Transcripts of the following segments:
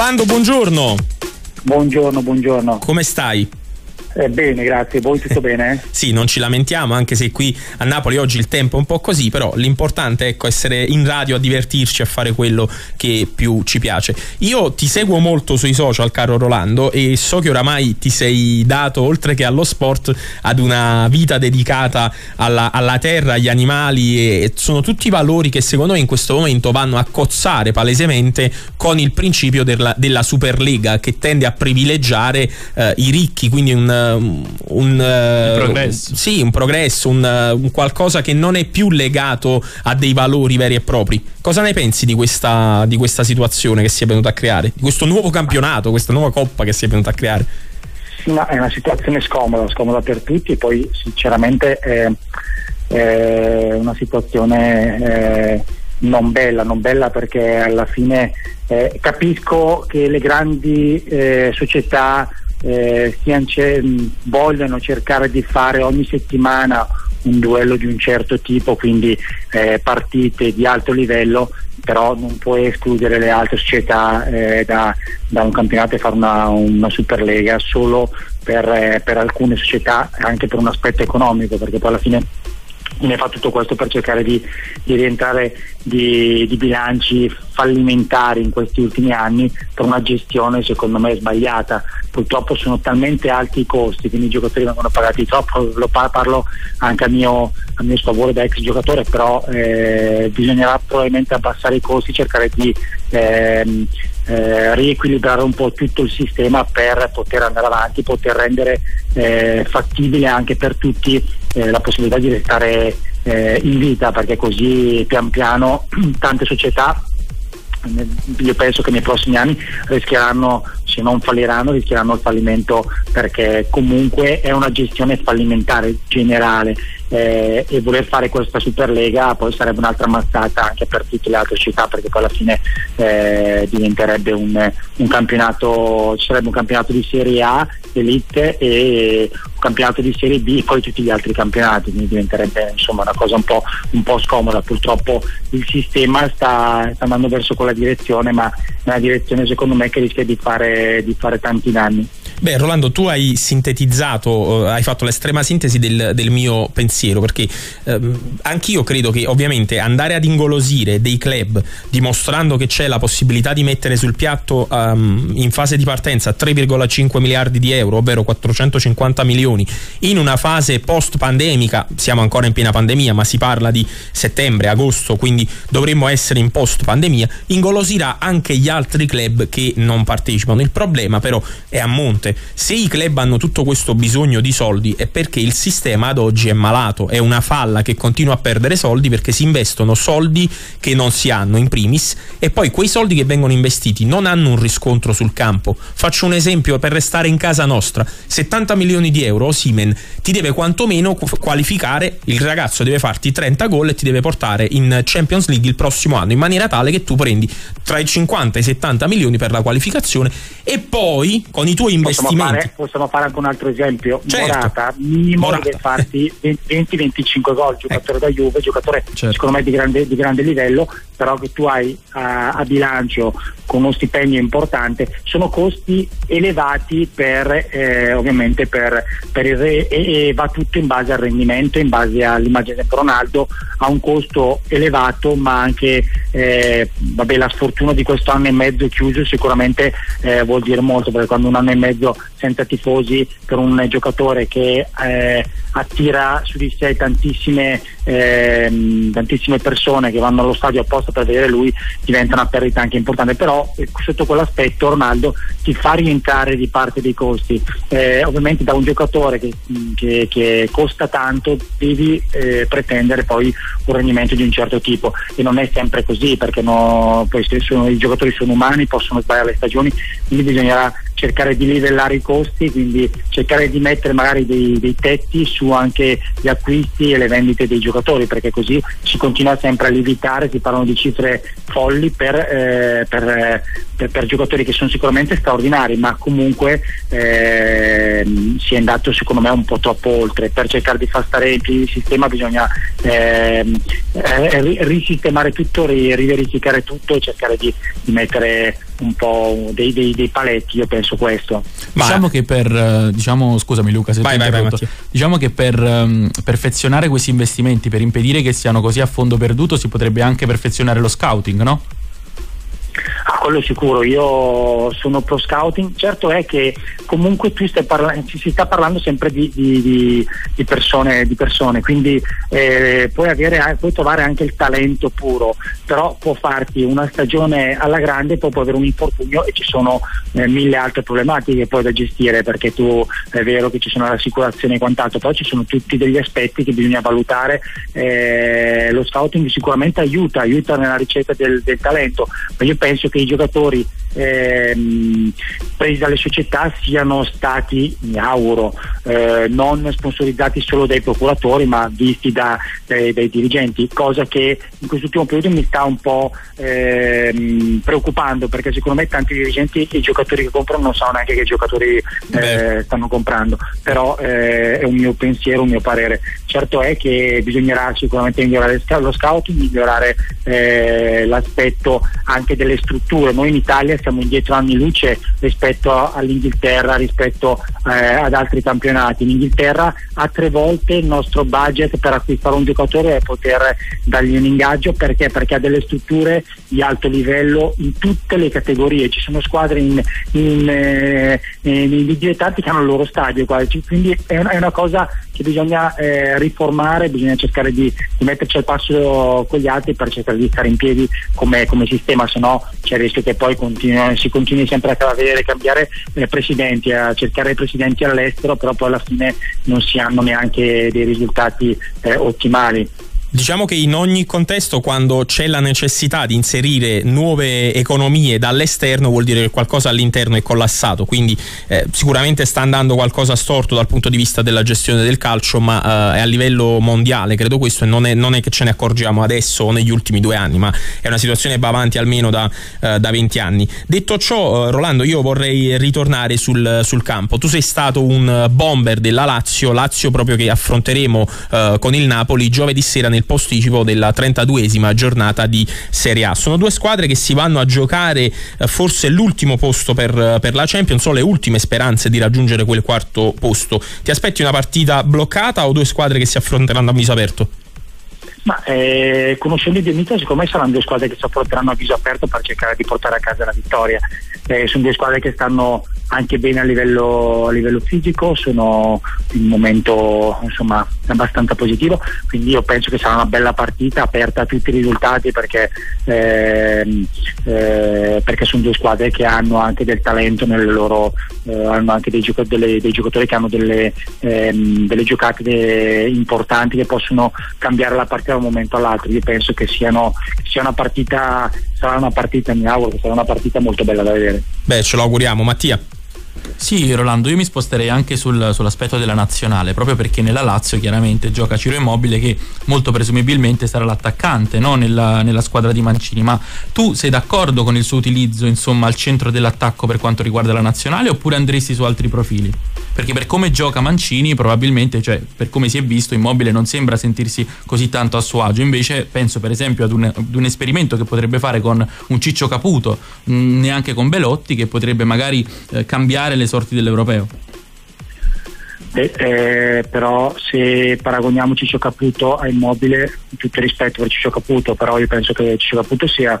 Rolando, buongiorno. Buongiorno, buongiorno. Come stai? Eh, bene, grazie. Voi tutto bene? sì, non ci lamentiamo, anche se qui a Napoli oggi il tempo è un po' così, però l'importante è ecco, essere in radio a divertirci, a fare quello che più ci piace. Io ti seguo molto sui social, caro Rolando, e so che oramai ti sei dato, oltre che allo sport, ad una vita dedicata alla, alla terra, agli animali, e sono tutti valori che secondo me in questo momento vanno a cozzare palesemente con il principio della, della Superlega, che tende a privilegiare eh, i ricchi, quindi un un, un, eh, progresso. sì, un progresso, un, un, qualcosa che non è più legato a dei valori veri e propri. Cosa ne pensi di questa, di questa situazione che si è venuta a creare? Di questo nuovo campionato, questa nuova coppa che si è venuta a creare? No, è una situazione scomoda, scomoda per tutti e poi sinceramente è, è una situazione eh, non bella, non bella perché alla fine eh, capisco che le grandi eh, società eh, vogliono cercare di fare ogni settimana un duello di un certo tipo, quindi eh, partite di alto livello, però non puoi escludere le altre società eh, da, da, un campionato e fare una, una Superlega solo per, eh, per, alcune società, anche per un aspetto economico, perché poi alla fine ne fa tutto questo per cercare di, di rientrare di, di, bilanci fallimentari in questi ultimi anni per una gestione secondo me sbagliata. Purtroppo sono talmente alti i costi, quindi i giocatori vengono pagati troppo, lo parlo anche a mio, a mio sfavore da ex giocatore, però eh, bisognerà probabilmente abbassare i costi, cercare di ehm, eh, riequilibrare un po' tutto il sistema per poter andare avanti, poter rendere eh, fattibile anche per tutti eh, la possibilità di restare eh, in vita perché così pian piano tante società io penso che nei prossimi anni rischieranno, se non falliranno, rischieranno il fallimento perché comunque è una gestione fallimentare generale eh, e voler fare questa Superlega poi sarebbe un'altra mazzata anche per tutte le altre città perché poi alla fine eh, diventerebbe un, un, campionato, sarebbe un campionato di Serie A, Elite e un campionato di Serie B e poi tutti gli altri campionati, quindi diventerebbe insomma una cosa un po', un po scomoda. Purtroppo il sistema sta, sta, andando verso quella direzione, ma è una direzione secondo me che rischia di fare, di fare tanti danni. Beh, Rolando, tu hai sintetizzato, eh, hai fatto l'estrema sintesi del, del mio pensiero, perché ehm, anch'io credo che ovviamente andare ad ingolosire dei club dimostrando che c'è la possibilità di mettere sul piatto um, in fase di partenza 3,5 miliardi di euro, ovvero 450 milioni, in una fase post pandemica, siamo ancora in piena pandemia, ma si parla di settembre, agosto, quindi dovremmo essere in post pandemia, ingolosirà anche gli altri club che non partecipano. Il problema però è a monte se i club hanno tutto questo bisogno di soldi è perché il sistema ad oggi è malato, è una falla che continua a perdere soldi perché si investono soldi che non si hanno in primis e poi quei soldi che vengono investiti non hanno un riscontro sul campo. Faccio un esempio per restare in casa nostra, 70 milioni di euro Simen ti deve quantomeno qualificare, il ragazzo deve farti 30 gol e ti deve portare in Champions League il prossimo anno in maniera tale che tu prendi tra i 50 e i 70 milioni per la qualificazione e poi con i tuoi investimenti possiamo fare, possiamo fare, anche un altro esempio. Certo. Morata, minimo Morata. deve farti 20-25 gol, giocatore ecco. da Juve, giocatore certo. secondo me di grande, di grande, livello, però che tu hai a, a bilancio con uno stipendio importante, sono costi elevati per eh, ovviamente per, per il re, e, e, va tutto in base al rendimento, in base all'immagine di Ronaldo, ha un costo elevato ma anche eh, vabbè, la sfortuna di questo anno e mezzo chiuso sicuramente eh, vuol dire molto perché quando un anno e mezzo senza tifosi per un giocatore che eh, attira su di sé tantissime, eh, tantissime, persone che vanno allo stadio apposta per vedere lui diventa una perdita anche importante però eh, sotto quell'aspetto Ronaldo ti fa rientrare di parte dei costi. Eh, ovviamente da un giocatore che, che, che costa tanto devi eh, pretendere poi un rendimento di un certo tipo. E non è sempre così perché no, sono, i giocatori sono umani possono sbagliare le stagioni quindi bisognerà cercare di livellare i costi, quindi cercare di mettere magari dei, dei, tetti su anche gli acquisti e le vendite dei giocatori, perché così si continua sempre a lievitare, si parlano di cifre folli per, eh, per, per, per giocatori che sono sicuramente straordinari, ma comunque eh, si è andato secondo me un po' troppo oltre. Per cercare di far stare in piedi il sistema bisogna ehm, eh, risistemare tutto, riverificare tutto e cercare di, di mettere un po' dei, dei, dei paletti, io penso questo. Ma diciamo che per, eh, diciamo, scusami Luca se vai, vai, vai, diciamo che per um, perfezionare questi investimenti, per impedire che siano così a fondo perduto, si potrebbe anche perfezionare lo scouting, no? Quello sicuro, io sono pro scouting, certo è che comunque tu stai parlando, si sta parlando sempre di, di, di, persone, di persone, quindi eh, puoi, avere, puoi, trovare anche il talento puro, però può farti una stagione alla grande, poi può avere un infortunio e ci sono eh, mille altre problematiche poi da gestire perché tu è vero che ci sono l'assicurazione e quant'altro, però ci sono tutti degli aspetti che bisogna valutare, eh, lo scouting sicuramente aiuta, aiuta nella ricerca del, del talento, ma io penso che i giocatori ehm, presi dalle società siano stati, mi auguro, eh, non sponsorizzati solo dai procuratori ma visti da, dai, dai, dirigenti, cosa che in quest'ultimo periodo mi sta un po' ehm, preoccupando perché secondo me tanti dirigenti e i giocatori che comprano non sanno neanche che giocatori eh, stanno comprando, però eh, è un mio pensiero, un mio parere. Certo è che bisognerà sicuramente migliorare lo scouting, migliorare eh, l'aspetto anche delle strutture. Noi in Italia siamo indietro anni luce rispetto all'Inghilterra, rispetto eh, ad altri campionati. In Inghilterra ha tre volte il nostro budget per acquistare un giocatore e poter dargli un ingaggio perché? perché ha delle strutture di alto livello in tutte le categorie. Ci sono squadre in, in, eh, in dilettanti che hanno il loro stadio quasi. quindi è una, è una cosa che bisogna eh, riformare, bisogna cercare di, di, metterci al passo con gli altri per cercare di stare in piedi come, come sistema, se no c'è il rischio che poi continui, si continui sempre a vedere, cambiare eh, presidenti, a cercare presidenti all'estero, però poi alla fine non si hanno neanche dei risultati eh, ottimali. Diciamo che in ogni contesto, quando c'è la necessità di inserire nuove economie dall'esterno, vuol dire che qualcosa all'interno è collassato. Quindi eh, sicuramente sta andando qualcosa storto dal punto di vista della gestione del calcio, ma eh, è a livello mondiale, credo questo, e non è, non è, che ce ne accorgiamo adesso o negli ultimi due anni, ma è una situazione che va avanti almeno da, eh, da 20 anni. Detto ciò, eh, Rolando, io vorrei ritornare sul, sul, campo. Tu sei stato un bomber della Lazio, Lazio proprio che affronteremo eh, con il Napoli giovedì sera nel nel posticipo della 32esima giornata di Serie A. Sono due squadre che si vanno a giocare eh, forse l'ultimo posto per, per la Champions, sono le ultime speranze di raggiungere quel quarto posto. Ti aspetti una partita bloccata o due squadre che si affronteranno a viso aperto? Ma eh, conoscendo i Diemita secondo me saranno due squadre che si affronteranno a viso aperto per cercare di portare a casa la vittoria. Eh, sono due squadre che stanno anche bene a livello, a livello fisico, sono in un momento insomma, abbastanza positivo, quindi io penso che sarà una bella partita aperta a tutti i risultati perché, eh, eh, perché sono due squadre che hanno anche del talento loro, eh, hanno anche dei, gioc- delle, dei, giocatori che hanno delle, ehm, delle giocate de- importanti che possono cambiare la partita da un momento all'altro. Io penso che siano, sia una partita, sarà una partita, mi auguro sarà una partita molto bella da vedere. Beh, ce lo auguriamo. Mattia. Sì, Rolando, io mi sposterei anche sul, sull'aspetto della nazionale, proprio perché nella Lazio chiaramente gioca Ciro Immobile che molto presumibilmente sarà l'attaccante no? nella, nella, squadra di Mancini, ma tu sei d'accordo con il suo utilizzo insomma, al centro dell'attacco per quanto riguarda la nazionale oppure andresti su altri profili? Perché per come gioca Mancini probabilmente, cioè per come si è visto, Immobile non sembra sentirsi così tanto a suo agio, invece penso per esempio ad un, ad un esperimento che potrebbe fare con un Ciccio Caputo, mh, neanche con Belotti, che potrebbe magari eh, cambiare le sorti dell'europeo. Eh, eh, però se paragoniamo Ciccio Caputo a Immobile, tutto rispetto per Ciccio Caputo, però io penso che Ciccio Caputo sia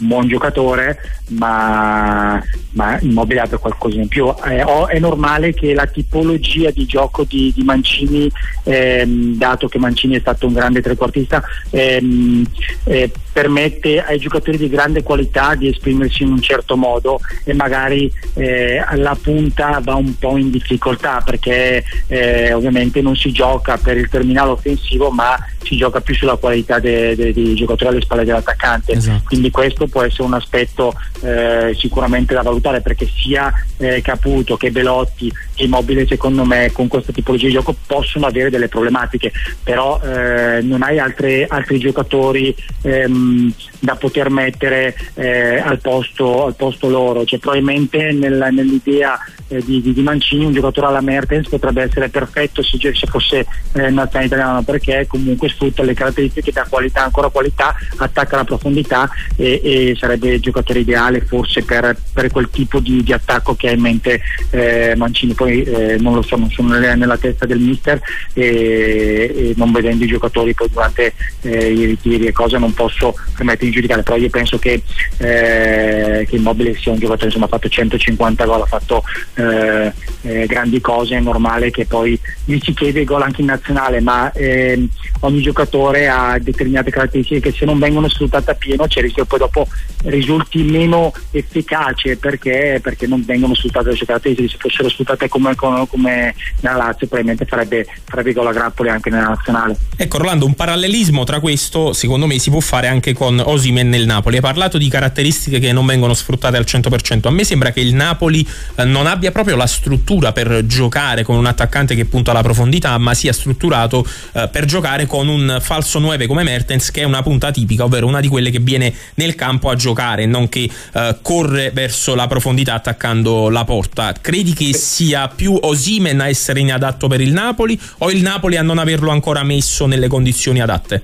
buon giocatore, ma, ma Immobile per qualcosa in più. Eh, oh, è normale che la tipologia di gioco di, di Mancini, ehm, dato che Mancini è stato un grande trequartista, ehm, eh, permette ai giocatori di grande qualità di esprimersi in un certo modo e magari eh, alla punta va un po' in difficoltà perché eh, ovviamente non si gioca per il terminale offensivo ma si gioca più sulla qualità dei, dei, dei giocatori alle spalle dell'attaccante. Esatto. Quindi questo può essere un aspetto eh, sicuramente da valutare perché sia eh, Caputo che Belotti che Immobile secondo me con questa tipologia di gioco possono avere delle problematiche, però eh, non hai altre, altri giocatori ehm, da poter mettere eh, al posto, al, posto, loro, cioè, probabilmente nella, nell'idea eh, di, di, Mancini, un giocatore alla Mertens potrebbe essere perfetto se, se fosse eh, nazionale italiano perché comunque sfrutta le caratteristiche da qualità, ancora qualità, attacca la profondità e, e sarebbe il giocatore ideale forse per, per quel tipo di, di, attacco che ha in mente eh, Mancini. Poi eh, non lo so, non sono nella, nella testa del mister e, e, non vedendo i giocatori poi durante eh, i ritiri e cose non posso permettermi di giudicare, però io penso che, eh, che Immobile sia un giocatore insomma ha fatto 150 gol, ha fatto eh, eh, grandi cose, è normale che poi gli si chiede gol anche in nazionale, ma ehm, ogni giocatore ha determinate caratteristiche che se non vengono sfruttate a pieno c'è il rischio poi dopo risulti meno efficace perché, perché non vengono sfruttate le sue caratteristiche, se fossero sfruttate come, come, come nella Lazio probabilmente farebbe, farebbe gol a grappoli anche nella nazionale. Ecco Rolando, un parallelismo tra questo secondo me si può fare anche con Osimen nel Napoli. Hai parlato di caratteristiche che non vengono sfruttate al 100%. A me sembra che il Napoli eh, non abbia proprio la struttura per giocare con un attaccante che punta alla profondità, ma sia strutturato eh, per giocare con un falso 9 come Mertens che è una punta tipica, ovvero una di quelle che viene nel campo a giocare, non che eh, corre verso la profondità attaccando la porta. Credi che sia più Osimen a essere inadatto per il Napoli o il Napoli a non averlo ancora messo nelle condizioni adatte?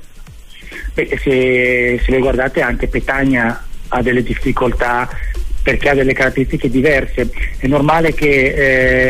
Beh, se, se voi guardate anche Petagna ha delle difficoltà perché ha delle caratteristiche diverse. È normale che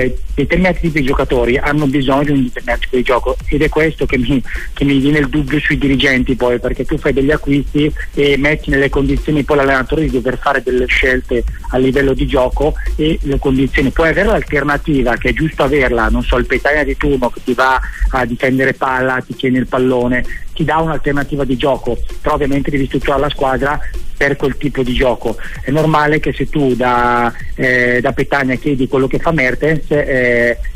eh, determinati tipi di giocatori hanno bisogno di un determinato tipo di gioco ed è questo che mi, che mi viene il dubbio sui dirigenti poi, perché tu fai degli acquisti e metti nelle condizioni poi l'allenatore di dover fare delle scelte a livello di gioco e le condizioni. Puoi avere l'alternativa che è giusto averla, non so, il petagna di turno che ti va a difendere palla, ti tiene il pallone, ti dà un'alternativa di gioco, però ovviamente devi strutturare la squadra per quel tipo di gioco. È normale che se tu da, eh, da Petagna chiedi quello che fa Mertens eh,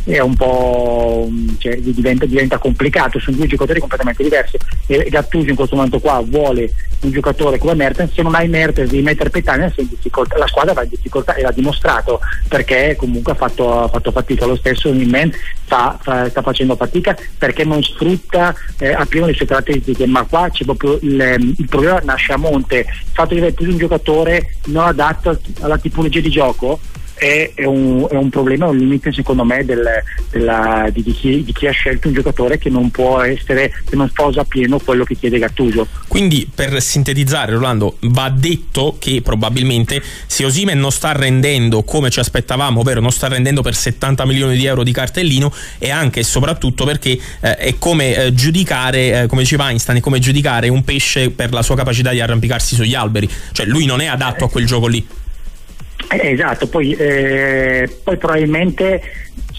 è un po' cioè, diventa, diventa, complicato, sono due giocatori completamente diversi. E Gattuso in questo momento qua vuole un giocatore come Mertens, se non hai Mertens devi mettere difficoltà, la squadra va in difficoltà e l'ha dimostrato perché comunque ha fatto, ha fatto fatica, lo stesso Nimen sta, sta, facendo fatica perché non sfrutta eh, appieno le sue caratteristiche, ma qua c'è proprio il, il problema nasce a monte, il fatto di aver preso un giocatore non adatto alla tipologia di gioco è, è, un, è, un, problema, un limite secondo me del, della, di, di, chi, di, chi, ha scelto un giocatore che non può essere, che non sposa pieno quello che chiede Gattuso. Quindi per sintetizzare Rolando, va detto che probabilmente se Osime non sta rendendo come ci aspettavamo, ovvero non sta rendendo per 70 milioni di euro di cartellino, è anche e soprattutto perché eh, è come eh, giudicare, eh, come diceva Einstein, è come giudicare un pesce per la sua capacità di arrampicarsi sugli alberi, cioè lui non è adatto a quel gioco lì. Eh, esatto, poi, eh, poi probabilmente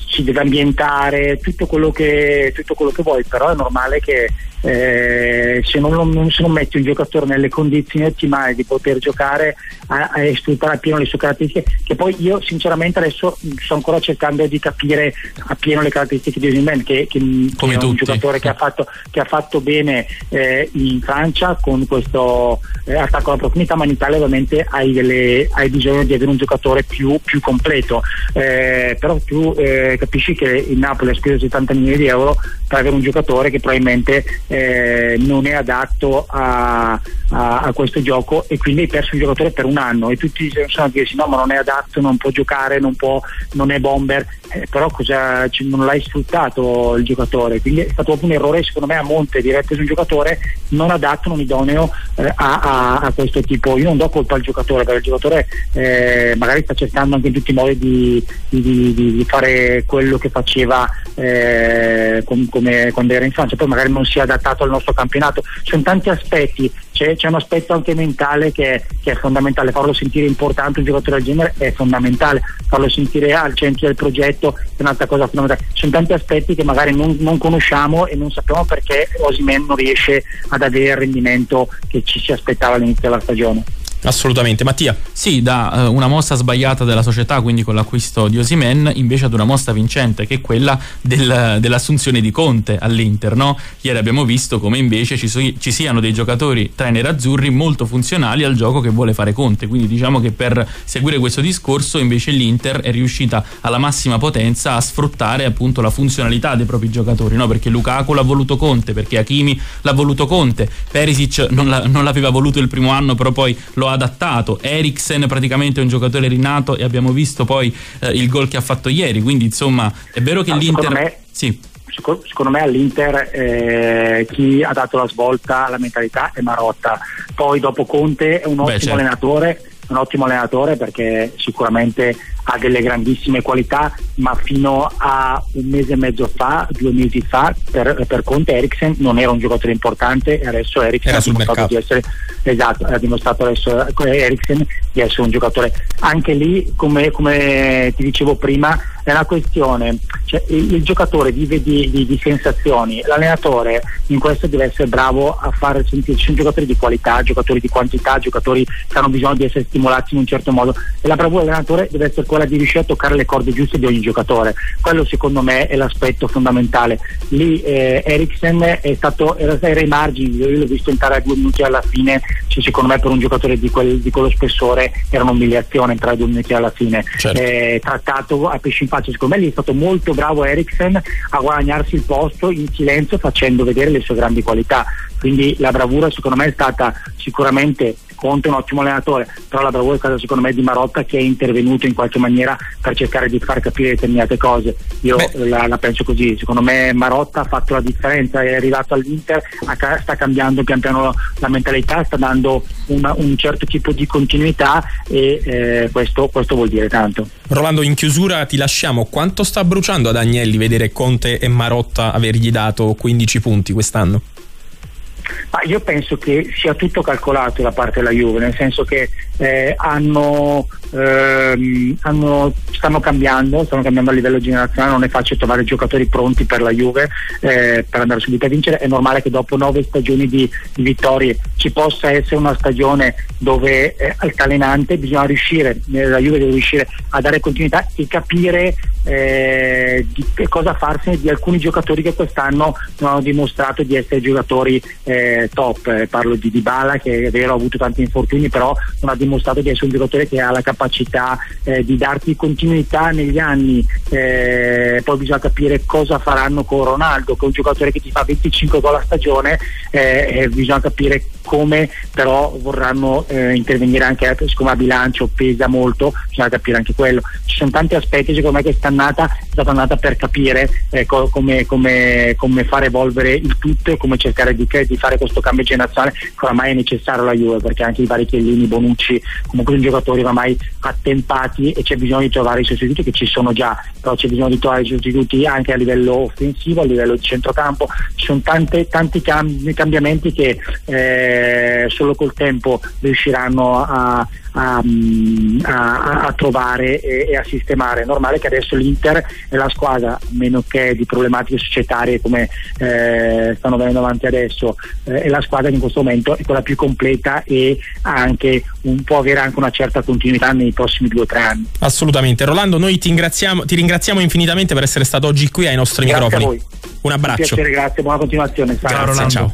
si deve ambientare tutto quello che, tutto quello che vuoi, però è normale che eh, se, non, non, se, non, metti un giocatore nelle condizioni ottimali di poter giocare a, a sfruttare appieno le sue caratteristiche che poi io sinceramente adesso sto ancora cercando di capire appieno le caratteristiche di Osimhen che, che, che è un giocatore che ha fatto, che ha fatto bene eh, in Francia con questo eh, attacco alla profondità ma in Italia ovviamente hai, delle, hai, bisogno di avere un giocatore più, più completo. Eh, però tu eh, capisci che il Napoli ha speso 70 milioni di euro per avere un giocatore che probabilmente eh, non è adatto a, a, a, questo gioco e quindi hai perso un giocatore per un anno e tutti sono a dirsi no ma non è adatto, non può giocare, non, può, non è bomber, eh, però cosa, non l'hai sfruttato il giocatore, quindi è stato proprio un errore secondo me a monte diretto su un giocatore non adatto, non idoneo eh, a, a, questo tipo, io non do colpa al giocatore, perché il giocatore eh, magari sta cercando anche in tutti i modi di, di, di, di fare quello che faceva eh, com, come quando era in Francia, poi magari non si è adattato al nostro campionato, sono tanti aspetti, c'è, c'è un aspetto anche mentale che, che, è fondamentale, farlo sentire importante un giocatore del genere è fondamentale, farlo sentire al centro del progetto è un'altra cosa fondamentale, sono tanti aspetti che magari non, non conosciamo e non sappiamo perché Osimen non riesce ad avere il rendimento che ci si aspettava all'inizio della stagione. Assolutamente, Mattia. Sì, da uh, una mossa sbagliata della società, quindi con l'acquisto di Osimen, invece ad una mossa vincente, che è quella del, dell'assunzione di Conte all'Inter. No? Ieri abbiamo visto come invece ci, ci, siano dei giocatori tra i nerazzurri molto funzionali al gioco che vuole fare Conte. Quindi diciamo che per seguire questo discorso, invece l'Inter è riuscita alla massima potenza a sfruttare appunto la funzionalità dei propri giocatori, no? perché Lukaku l'ha voluto Conte, perché Hakimi l'ha voluto Conte, Perisic non, la, non l'aveva voluto il primo anno, però poi lo ha adattato. Eriksen praticamente è un giocatore rinato e abbiamo visto poi eh, il gol che ha fatto ieri, quindi insomma è vero che Ah, l'Inter... secondo me- Sì. Seco- secondo me all'Inter eh, chi ha dato la svolta alla mentalità è Marotta poi dopo Conte è un ottimo certo. allenatore un ottimo allenatore perché sicuramente ha delle grandissime qualità ma fino a un mese e mezzo fa due mesi fa per, per Conte Eriksen non era un giocatore importante e adesso Eriksen ha dimostrato di essere esatto ha dimostrato adesso eh, Eriksen di essere un giocatore. Anche lì come, come ti dicevo prima è una questione cioè, il, il giocatore vive di, di- di sensazioni. L'allenatore in questo deve essere bravo a fare sentirci un giocatore di qualità giocatori di quantità giocatori che hanno bisogno di essere stimolati in un certo modo. E la bravura dell'allenatore deve essere quella di riuscire a toccare le corde giuste di ogni giocatore. Quello secondo me è l'aspetto fondamentale. Lì eh, Eriksen è stato era, era ai margini io l'ho visto entrare a due minuti alla fine cioè, secondo me per un giocatore di, quel- di quello spessore era un'umiliazione entrare a due minuti alla fine. Certo. eh, trattato a pesci in faccia secondo me lì è stato molto bravo Eriksen a guadagnarsi il posto in silenzio facendo vedere le sue grandi qualità. Quindi la bravura secondo me è stata sicuramente Conte è un ottimo allenatore. Però la bravura secondo me di Marotta che è intervenuto in qualche maniera per cercare di far capire determinate cose. Io la, la penso così. Secondo me Marotta ha fatto la differenza è arrivato all'Inter sta cambiando pian piano la mentalità sta dando una- un certo tipo di continuità e eh, questo, questo vuol dire tanto. Rolando, in chiusura ti lasciamo. Quanto sta bruciando ad Agnelli vedere Conte e Marotta avergli dato 15 punti quest'anno? Ma io penso che sia tutto calcolato da parte della Juve, nel senso che eh, hanno, ehm, hanno- stanno cambiando, stanno cambiando a livello generazionale, non è facile trovare giocatori pronti per la Juve eh, per andare subito a vincere, è normale che dopo nove stagioni di, di vittorie ci possa essere una stagione dove è altalenante, bisogna riuscire, eh, la Juve deve riuscire a dare continuità e capire eh, di cosa farsene di alcuni giocatori che quest'anno non hanno dimostrato di essere giocatori eh, top. Eh, parlo di Dybala che è vero ha avuto tanti infortuni però non ha dimostrato di essere un giocatore che ha la capacità eh, di darti continuità negli anni. Eh, poi bisogna capire cosa faranno con Ronaldo, che è un giocatore che ti fa 25 gol a stagione, eh, bisogna capire come però vorranno eh, intervenire anche siccome a bilancio pesa molto, bisogna capire anche quello. Ci sono tanti aspetti secondo me quest'annata è stata andata per capire eh, co- come, come- come fare evolvere il tutto e come cercare di, di fare questo cambio generazionale che oramai è necessario alla Juve perché anche i vari Chiellini, Bonucci, comunque sono giocatori oramai attempati e c'è bisogno di trovare i sostituti che ci sono già, però c'è bisogno di trovare i sostituti anche a livello offensivo, a livello di centrocampo, ci sono tanti cam- cambiamenti che eh, solo col tempo riusciranno a, a, a- a trovare e, e a sistemare. È normale che adesso l'Inter è la squadra, meno che di problematiche societarie come eh, stanno venendo avanti adesso, eh, è la squadra che in questo momento è quella più completa e anche un, può avere anche una certa continuità nei prossimi due o tre anni. Assolutamente. Rolando, noi ti ringraziamo, ti ringraziamo infinitamente per essere stato oggi qui ai nostri Grazie a microfoni. voi. Un Un abbraccio. piacere, grazie, buona continuazione. Ciao. Grazie, Rolando. ciao.